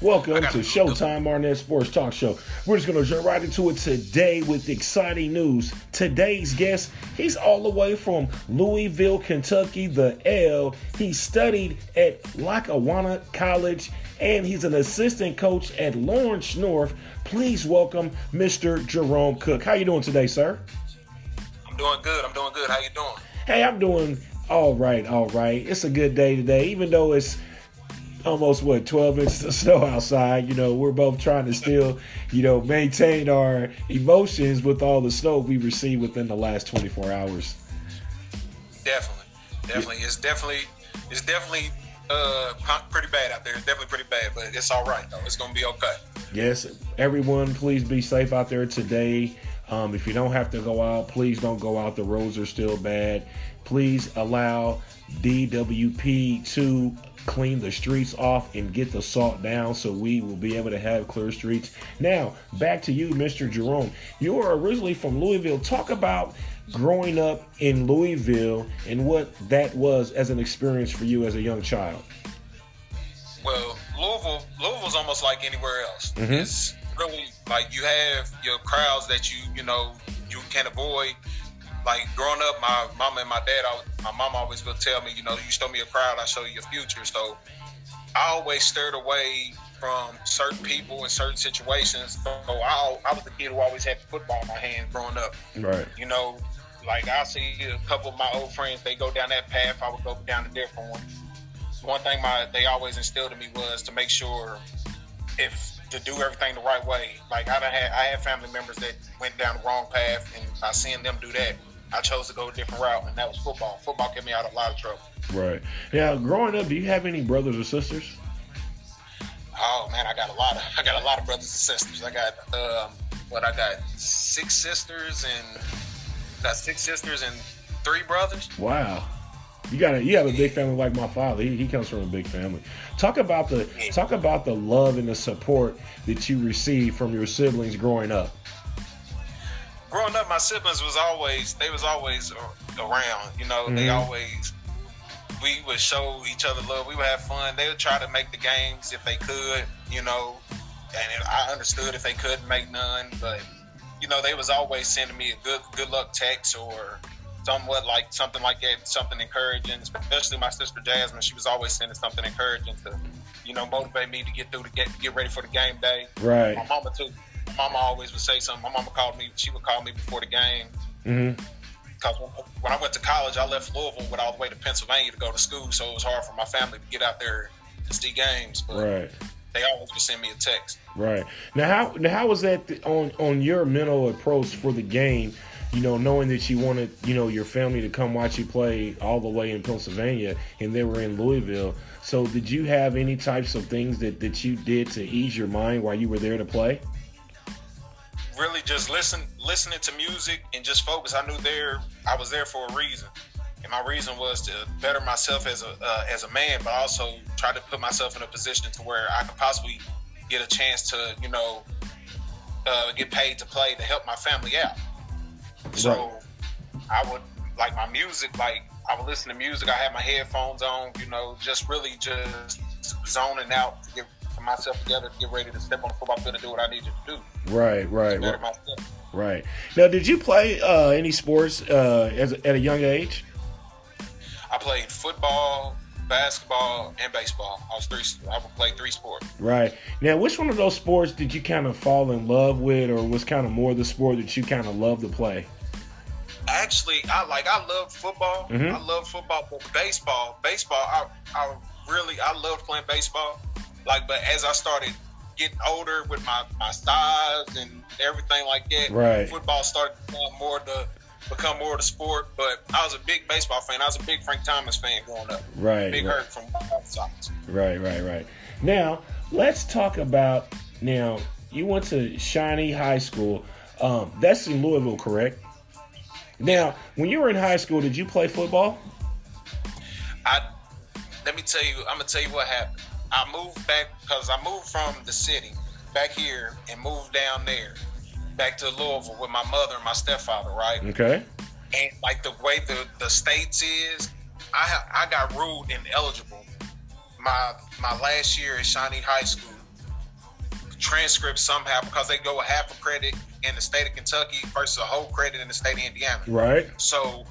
Welcome to Showtime Arnett Sports Talk Show. We're just going to jump right into it today with exciting news. Today's guest, he's all the way from Louisville, Kentucky, the L. He studied at Lackawanna College and he's an assistant coach at Lawrence North. Please welcome Mr. Jerome Cook. How you doing today, sir? I'm doing good. I'm doing good. How you doing? Hey, I'm doing all right, all right. It's a good day today, even though it's almost what 12 inches of snow outside. You know, we're both trying to still, you know, maintain our emotions with all the snow we received within the last 24 hours. Definitely, definitely, it's definitely, it's definitely uh pretty bad out there. It's definitely pretty bad, but it's all right though. It's gonna be okay. Yes, everyone, please be safe out there today. Um, if you don't have to go out, please don't go out. The roads are still bad. Please allow DWP to clean the streets off and get the salt down so we will be able to have clear streets. Now, back to you, Mr. Jerome. You are originally from Louisville. Talk about growing up in Louisville and what that was as an experience for you as a young child. Well, Louisville, Louisville's almost like anywhere else. Mm-hmm. It's really like you have your crowds that you, you know, you can avoid like growing up, my mama and my dad, my mom always would tell me, you know, you show me a crowd, I show you your future. So I always stirred away from certain people and certain situations. So I, I was the kid who always had football in my hand growing up. Right. You know, like I see a couple of my old friends, they go down that path. I would go down a different one. One thing my they always instilled in me was to make sure if to do everything the right way. Like I had I had family members that went down the wrong path, and by seeing them do that, I chose to go a different route, and that was football. Football kept me out of a lot of trouble. Right. Now, growing up, do you have any brothers or sisters? Oh man, I got a lot of I got a lot of brothers and sisters. I got um, what I got six sisters and got six sisters and three brothers. Wow. You got a, you have a big family like my father. He, he comes from a big family. Talk about the talk about the love and the support that you receive from your siblings growing up growing up, my siblings was always they was always around. You know, mm-hmm. they always we would show each other love. We would have fun. They would try to make the games if they could. You know, and I understood if they couldn't make none, but you know, they was always sending me a good good luck text or somewhat like something like that, something encouraging. Especially my sister Jasmine, she was always sending something encouraging to, you know, motivate me to get through to get get ready for the game day. Right. My mama too mama always would say something. My mama called me. She would call me before the game. Mm-hmm. Because when I went to college, I left Louisville, went all the way to Pennsylvania to go to school, so it was hard for my family to get out there to see games. But right. They always would send me a text. Right now, how now how was that on on your mental approach for the game? You know, knowing that you wanted you know your family to come watch you play all the way in Pennsylvania, and they were in Louisville. So, did you have any types of things that that you did to ease your mind while you were there to play? Really just listen, listening to music and just focus. I knew there, I was there for a reason, and my reason was to better myself as a uh, as a man, but also try to put myself in a position to where I could possibly get a chance to, you know, uh, get paid to play to help my family out. So right. I would like my music, like I would listen to music. I had my headphones on, you know, just really just zoning out to get myself together to get ready to step on the football field and do what I needed to do. Right, right, right. Right. Now, did you play uh, any sports uh, as, at a young age? I played football, basketball, and baseball. I was three. I played three sports. Right. Now, which one of those sports did you kind of fall in love with, or was kind of more the sport that you kind of love to play? Actually, I like. I love football. Mm-hmm. I love football, but baseball, baseball. I, I really, I love playing baseball. Like, but as I started getting older with my, my size and everything like that, right. football started to become more the become more of the sport. But I was a big baseball fan. I was a big Frank Thomas fan growing up. Right. Big right. hurt from sides. Right, right, right. Now let's talk about now. You went to Shawnee High School. Um, that's in Louisville, correct? Now, when you were in high school, did you play football? I let me tell you. I'm gonna tell you what happened. I moved back because I moved from the city back here and moved down there back to Louisville with my mother and my stepfather, right? Okay. And like the way the the states is, I I got ruled ineligible my my last year at Shawnee High School transcript somehow because they go a half a credit in the state of Kentucky versus a whole credit in the state of Indiana. Right. So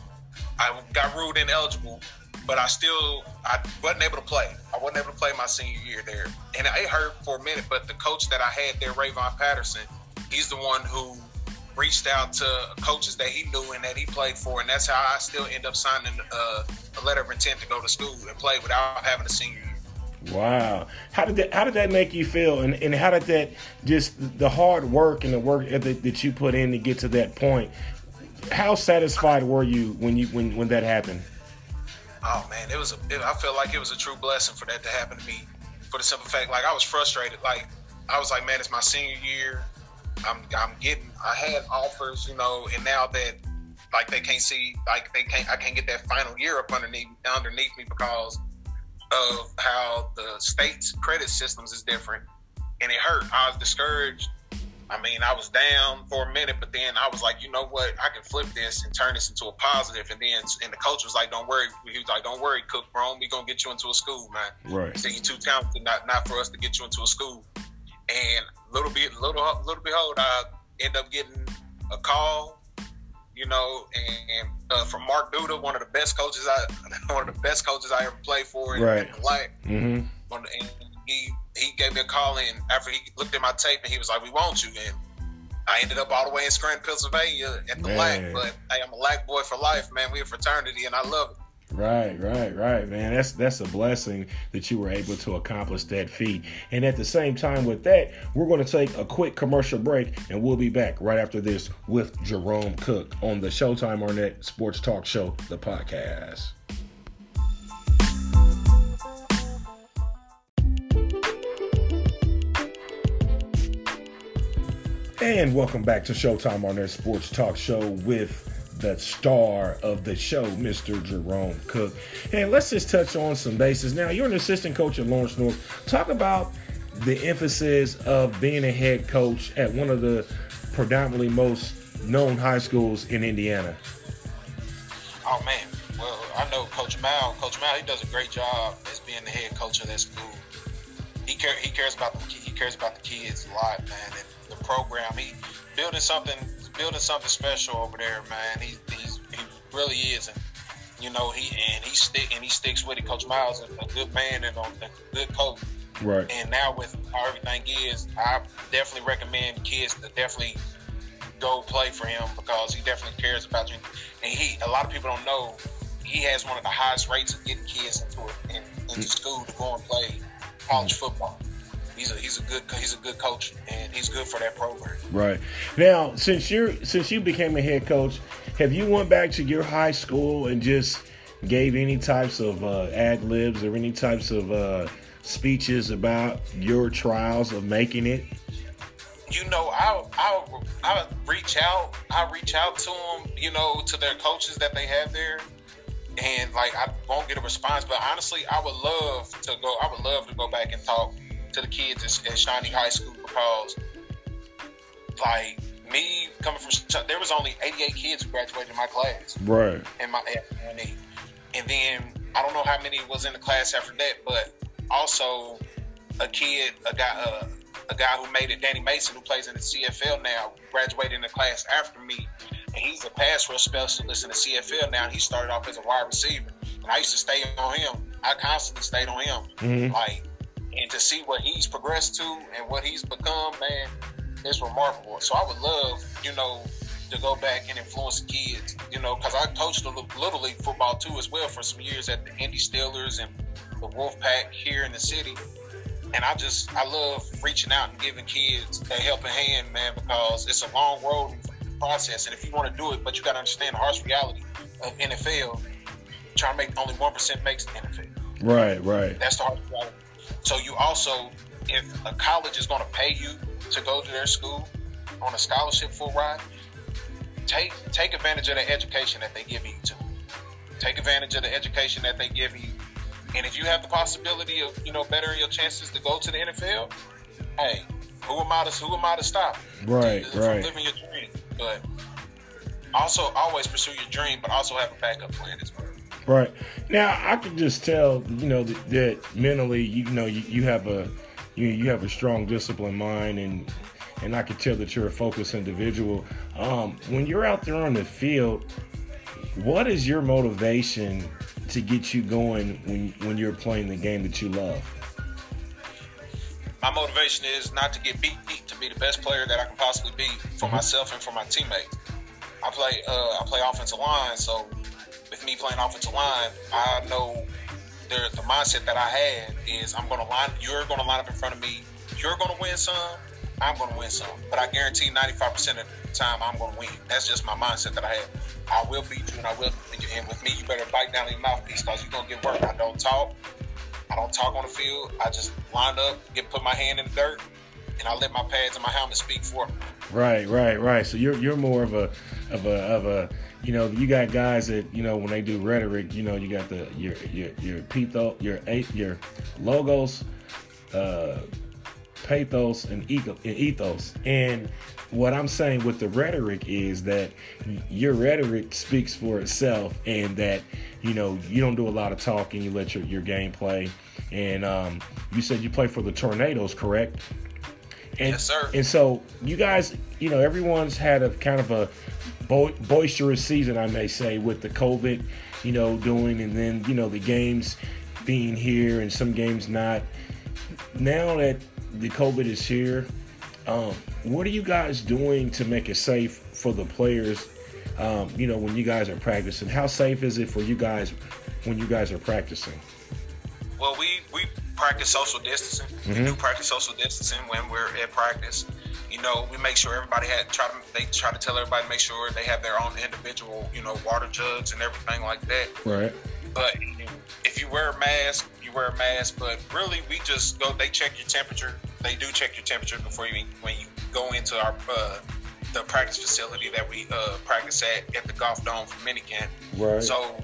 I got ruled ineligible, but I still I wasn't able to play. I wasn't able to play my senior year there, and it hurt for a minute. But the coach that I had there, Rayvon Patterson, he's the one who reached out to coaches that he knew and that he played for, and that's how I still end up signing uh, a letter of intent to go to school and play without having a senior year. Wow. How did that how did that make you feel and, and how did that just the hard work and the work that, that you put in to get to that point how satisfied were you when you when when that happened oh man it was a, it, I felt like it was a true blessing for that to happen to me for the simple fact like I was frustrated like I was like man it's my senior year I'm I'm getting I had offers you know and now that like they can't see like they can't I can't get that final year up underneath underneath me because of how the state's credit systems is different, and it hurt. I was discouraged. I mean, I was down for a minute, but I was like, you know what? I can flip this and turn this into a positive. And then, and the coach was like, "Don't worry." He was like, "Don't worry, Cook Brown. We gonna get you into a school, man. Right. He said you too talented, not not for us to get you into a school." And little bit, little little behold, I end up getting a call you know, and, and uh, from Mark Duda, one of the best coaches I, one of the best coaches I ever played for in, right. in life. Mm-hmm. And he he gave me a call and after he looked at my tape and he was like, "We want you." And I ended up all the way in Scranton, Pennsylvania at the LAC. But hey, I'm a LAC boy for life, man. We're a fraternity and I love it. Right, right, right, man. That's that's a blessing that you were able to accomplish that feat. And at the same time with that, we're going to take a quick commercial break and we'll be back right after this with Jerome Cook on the Showtime Arnett Sports Talk Show, the podcast. And welcome back to Showtime Arnett Sports Talk Show with the star of the show, Mr. Jerome Cook. And let's just touch on some bases. Now, you're an assistant coach at Lawrence North. Talk about the emphasis of being a head coach at one of the predominantly most known high schools in Indiana. Oh man, well I know Coach Mal. Coach Mal, he does a great job as being the head coach of that school. He care, he cares about the he cares about the kids a lot, man, and the program. He building something building something special over there, man. He he's, he really is, and you know he and he stick and he sticks with it. Coach Miles is a good man and a good coach. Right. And now with how everything is, I definitely recommend kids to definitely go play for him because he definitely cares about you. And he, a lot of people don't know, he has one of the highest rates of getting kids into in, into school to go and play college football he's a he's a good he's a good coach and he's good for that program. Right now, since you're since you became a head coach, have you went back to your high school and just gave any types of uh, ad libs or any types of uh, speeches about your trials of making it? You know, I'll, I'll, I'll reach out. I reach out to them, you know, to their coaches that they have there and like I won't get a response. But honestly, I would love to go. I would love to go back and talk to the kids at, at Shawnee High School because, like me coming from, there was only 88 kids who graduated in my class. Right. In my F. and then I don't know how many was in the class after that, but also a kid, a guy, uh, a guy who made it, Danny Mason, who plays in the CFL now, graduated in the class after me, and he's a pass rush specialist in the CFL now. He started off as a wide receiver, and I used to stay on him. I constantly stayed on him, mm-hmm. like and to see what he's progressed to and what he's become, man, it's remarkable. So I would love, you know, to go back and influence kids, you know, because I coached a little league football too as well for some years at the Indy Steelers and the Wolfpack here in the city. And I just I love reaching out and giving kids a helping hand, man, because it's a long road process. And if you want to do it, but you got to understand the harsh reality of NFL. Trying to make only one percent makes the NFL. Right, right. That's the harsh reality. So you also, if a college is going to pay you to go to their school on a scholarship full ride, take take advantage of the education that they give you to. Take advantage of the education that they give you. And if you have the possibility of, you know, bettering your chances to go to the NFL, hey, who am I to who am I to stop? Right, right. Living your dream. But also always pursue your dream, but also have a backup plan as well. Right. Now, I can just tell, you know, that, that mentally, you know, you, you, have a you you have a strong disciplined mind and and I can tell that you're a focused individual. Um, when you're out there on the field, what is your motivation to get you going when when you're playing the game that you love? My motivation is not to get beat, beat, to be the best player that I can possibly be for Mm-hmm. myself and for my teammates. I play uh, I play offensive line, so with me playing offensive line, I know the, the mindset that I had is I'm going to line. You're going to line up in front of me. You're going to win some. I'm going to win some. But I guarantee 95% of the time I'm going to win. That's just my mindset that I have. I will beat you and I will beat you. And with me, you better bite down your mouthpiece because you're going to get work. I don't talk. I don't talk on the field. I just line up, get put my hand in the dirt, and I let my pads and my helmet speak for me. Right, right, right. So you're you're more of a of a of a you know you got guys that you know when they do rhetoric you know you got the your your your pitho your your logos, uh, pathos and ethos and what I'm saying with the rhetoric is that your rhetoric speaks for itself and that you know you don't do a lot of talking you let your, your game play and um, you said you play for the tornadoes correct and, Yes, sir. And so you guys, you know, everyone's had a kind of a bo- boisterous season, I may say, with the COVID, you know, doing, and then you know the games being here and some games not. Now that the COVID is here, um, what are you guys doing to make it safe for the players? Um, you know, when you guys are practicing, how safe is it for you guys when you guys are practicing? Well, we we practice social distancing. We do practice social distancing when we're at practice. You know, we make sure everybody had try to they try to tell everybody to make sure they have their own individual, you know, water jugs and everything like that. Right. But if you wear a mask, wear a mask. But really, we just go. They check your temperature. They do check your temperature before you when you go into our uh, the practice facility that we uh, practice at at the golf dome for minicamp. Right. So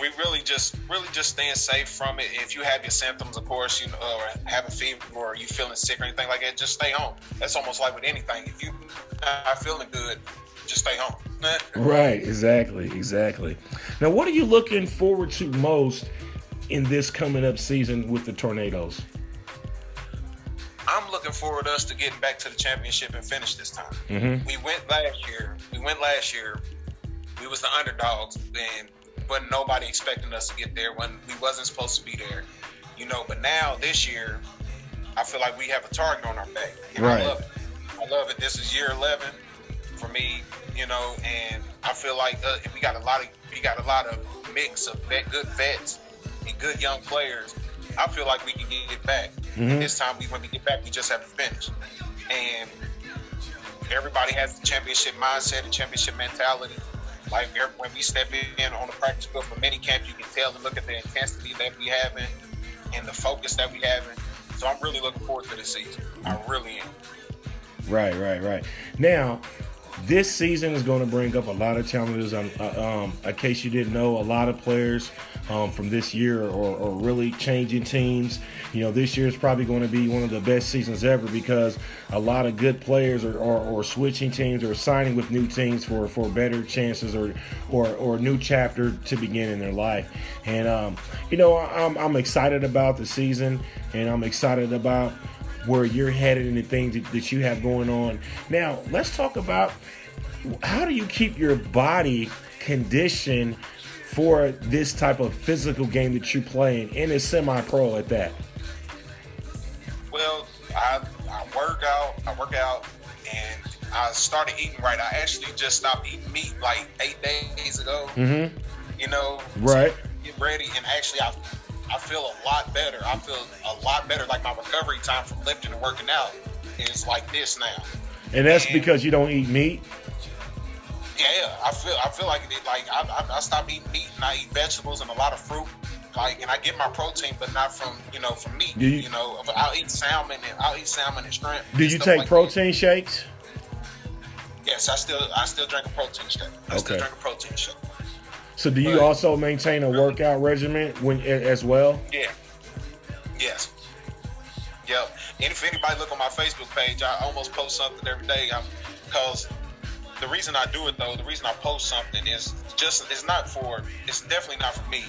we really just really just staying safe from it. If you have your symptoms, of course, you know, or have a fever or you feeling sick or anything like that, just stay home. That's almost like with anything. If you are feeling good, just stay home. Right, exactly, exactly. Now, what are you looking forward to most in this coming up season with the Tornadoes? I'm looking forward to us to getting back to the championship and finish this time. Mhm. We went last year. We went last year. We was the underdogs, and wasn't nobody expecting us to get there when we wasn't supposed to be there, you know. But now this year, I feel like we have a target on our back, and Right. I love it. I love it. This is year 11 for me, you know, and I feel like uh, we got a lot of we got a lot of mix of vet, good vets good young players. I feel like we can get it back. Mhm. This time, we when we get back, we just have to finish. And everybody has the championship mindset and championship mentality. Like every- when we step in on the practice field for mini camp, you can tell and look at the intensity that we having and the focus that we having. So I'm really looking forward to this season. I really am. Right, right, right. Now, this season is going to bring up a lot of challenges. Um, um, in case you didn't know, a lot of players um, from this year or, are really changing teams. You know, this year is probably going to be one of the best seasons ever because a lot of good players are, are, are switching teams or signing with new teams for, for better chances or, or or new chapter to begin in their life. And um, you know, I'm I'm excited about the season, and I'm excited about where you're headed and the things that, that you have going on. Now, let's talk about how do you keep your body conditioned for this type of physical game that you're playing in a semi-pro at that. Well, I, I work out, I work out, and I started eating right. I actually just stopped eating meat like eight days ago. Mm-hmm. You know, Right. get ready, and actually, I I feel a lot better. I feel a lot better. Like my recovery time from lifting and working out is like this now. And that's And- because you don't eat meat. Yeah, I feel I feel like it, like I, I, I stopped eating meat and I eat vegetables and a lot of fruit. Like, and I get my protein, but not from you know from meat. You- You, know, I'll eat salmon and I'll eat salmon and shrimp. Do you take like that. protein shakes? Yes, I still I still drink a protein shake. I still drink a protein shake. So do you Right. also maintain a workout regimen when as well? Yeah. Yes. Yep. And if anybody look on my Facebook page, I almost post something every day. Um, I'm Because the reason I do it though, the reason I post something is just it's not for it's definitely not for me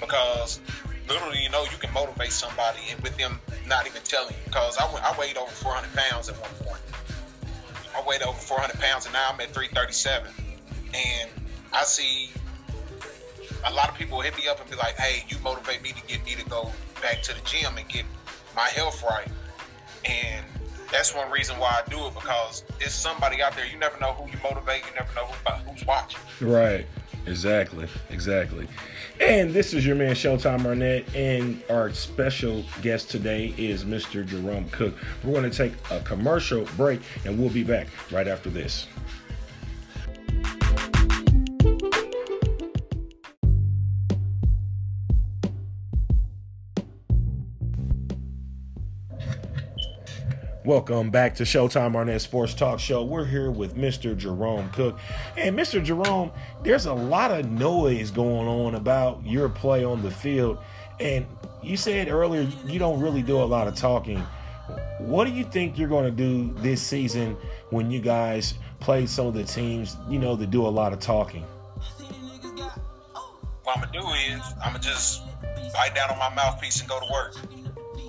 because little you know, you can motivate somebody and with them not even telling you. Because I, I weighed over 400 pounds at one point. I weighed over 400 pounds and now I'm at 337. And I see a lot of people hit me up and be like, hey, you motivate me to get me to go back to the gym and get my health right. And that's one reason why I do it because it's somebody out there. You never know who you motivate. You never know who, who's watching. Right. Exactly. Exactly. And this is your man Showtime Arnett, and our special guest today is Mr. Jerome Cook. We're going to take a commercial break, and we'll be back right after this. Welcome back to Showtime Arnett Sports Talk Show. We're here with Mr. Jerome Cook. And Mr. Jerome, there's a lot of noise going on about your play on the field. And you said earlier you don't really do a lot of talking. What do you think you're going to do this season when you guys play some of the teams, you know, that do a lot of talking? What I'm going to do is I'm going to just bite down on my mouthpiece and go to work.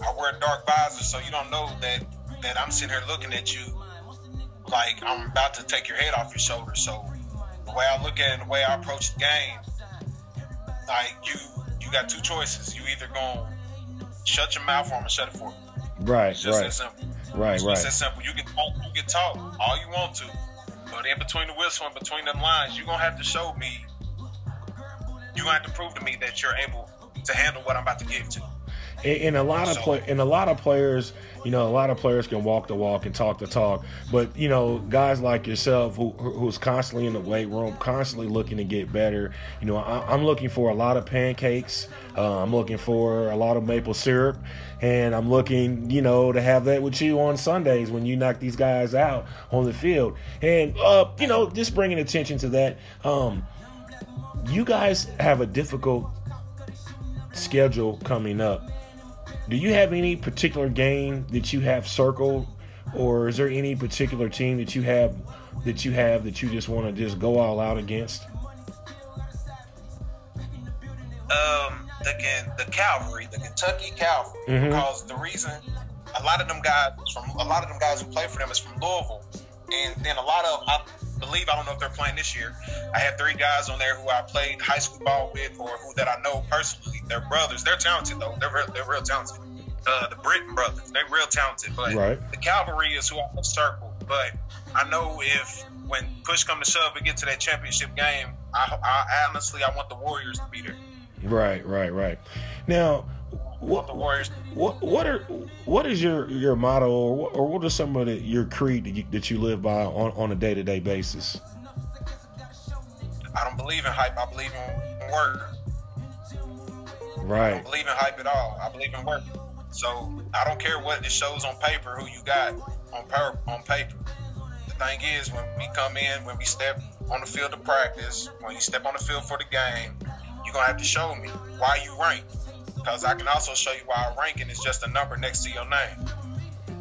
I wear dark visor so you don't know that that I'm sitting here looking at you like I'm about to take your head off your shoulders. So the way I look at it and the way I approach the game, like you you got two choices. You either gonna shut your mouth or I'm gonna shut it for you. Right, it's just right. that simple. Right, it's right. just that simple. You can talk, you can talk all you want to, but in between the whistle and between them lines, you're gonna have to show me. You're gonna have to prove to me that you're able to handle what I'm about to give to. And a lot of play, and a lot of players, you know, a lot of players can walk the walk and talk the talk. But you know, guys like yourself, who, who- who's constantly in the weight room, constantly looking to get better. You know, I, I'm looking for a lot of pancakes. Uh, I'm looking for a lot of maple syrup, and I'm looking, you know, to have that with you on Sundays when you knock these guys out on the field. And uh, you know, just bringing attention to that. Um, you guys have a difficult schedule coming up. Do you have any particular game that you have circled, or is there any particular team that you have that you have that you just want to just go all out against? um, the the Cavalry, the Kentucky Cavalry, Mhm. because the reason a lot of them guys from a lot of them guys who play for them is from Louisville, and then a lot of I believe I don't know if they're playing this year. I have three guys on there who I played high school ball with, or who that I know personally. They're brothers. They're talented though. They're real, they're real talented. Uh, the Britton brothers, they're real talented. But Right. the Cavalry is who I have circled. But I know if when push comes to shove, we get to that championship game. I, I honestly I want the Warriors to be there. Right, right, right. Now, Want the what Warriors. what what are what is your your motto, or what, or what are some of the, your creed that you, that you live by on, on a day to day basis? I don't believe in hype. I believe in work. Right. I don't believe in hype at all. I believe in work. So I don't care what it shows on paper, who you got on per, on paper. The thing is, when we come in, when we step on the field of practice, when you step on the field for the game, you're gonna have to show me why you rank. Because I can also show you why ranking is just a number next to your name.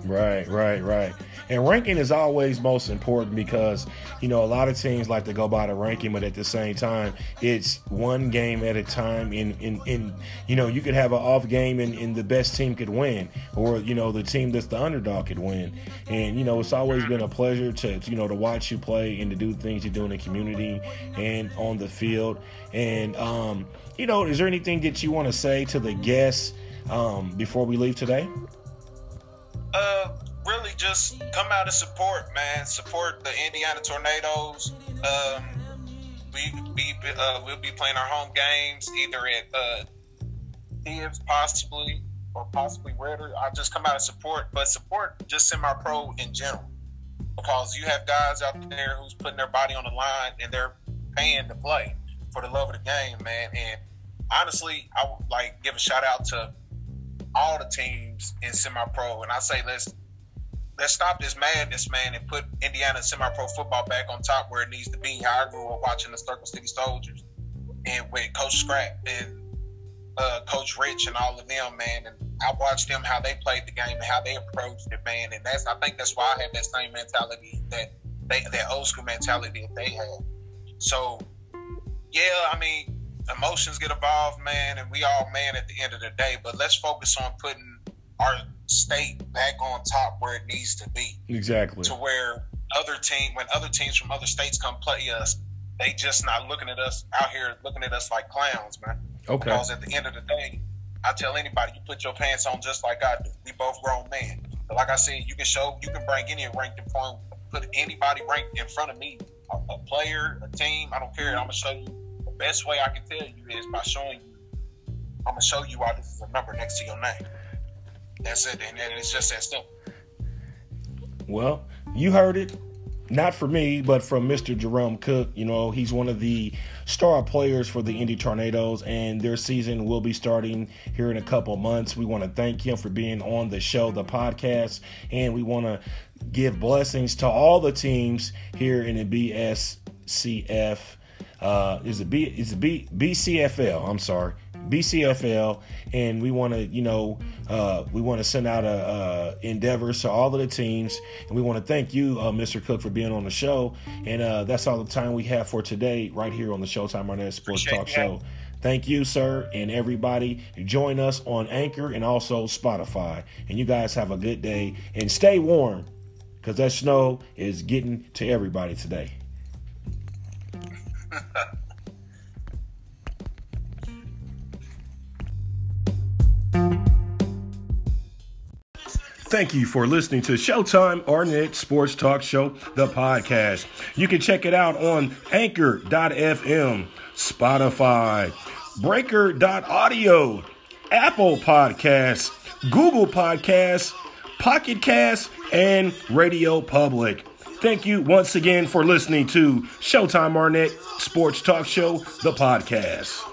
right, right, right. And ranking is always most important because you know a lot of teams like to go by the ranking, but at the same time, it's one game at a time. In in, in you know you could have an off game and, and the best team could win, or you know the team that's the underdog could win. And you know it's always been a pleasure to you know to watch you play and to do things you do in the community and on the field. And um, you know, is there anything that you want to say to the guests um, before we leave today? Uh, really just come out and support, man. Support the Indiana Tornadoes. Um, we be uh, we'll be playing our home games either at uh, Thieves possibly or possibly Ritter. I just come out and support, but support just semi-pro in general because you have guys out there who's putting their body on the line and they're paying to play for the love of the game, man. And honestly, I would like give a shout out to all the teams in semi-pro, and I say let's let's stop this madness, man, and put Indiana semi-pro football back on top where it needs to be. How I grew up watching the Circle City Soldiers, and with Coach Scrap and uh, Coach Rich and all of them, man, and I watched them how they played the game and how they approached it, man, and that's I think that's why I have that same mentality that they that old school mentality that they had. So, yeah, I mean, emotions get involved, man, and we all man at the end of the day. But let's focus on putting our state back on top where it needs to be. Exactly. To where other team, when other teams from other states come play us, they just not looking at us out here looking at us like clowns, man. Okay. Because at the end of the day, I tell anybody, you put your pants on just like I do. We both grown men. But like I said, you can show, you can bring any ranking point, put anybody ranked in front of me, a, a player, a team. I don't care. I'm gonna show you best way I can tell you is by showing you. I'm gonna show you why this is a number next to your name. That's it, and, and it's just that simple. Well, you heard it. Not for me, but from Mr. Jerome Cook. You know, he's one of the star players for the Indy Tornadoes, and their season will be starting here in a couple months. We want to thank him for being on the show, the podcast, and we want to give blessings to all the teams here in the BSCF. Uh, is it B? Is it B? BCFL? I'm sorry. BCFL, and we want to, you know, uh, we want to send out a, uh, endeavors to all of the teams, and we want to thank you, uh, Mr. Cook, for being on the show. And uh, that's all the time we have for today, right here on the Showtime Arnett Sports Appreciate Talk that. Show. Thank you, sir, and everybody. Join us on Anchor and also Spotify. And you guys have a good day and stay warm because that snow is getting to everybody today. Thank you for listening to Showtime Arnett Sports Talk Show, the podcast. You can check it out on anchor.fm, Spotify, breaker.audio, Apple Podcasts, Google Podcasts, Pocket Cast, and Radio Public. Thank you once again for listening to Showtime Arnett Sports Talk Show, the podcast.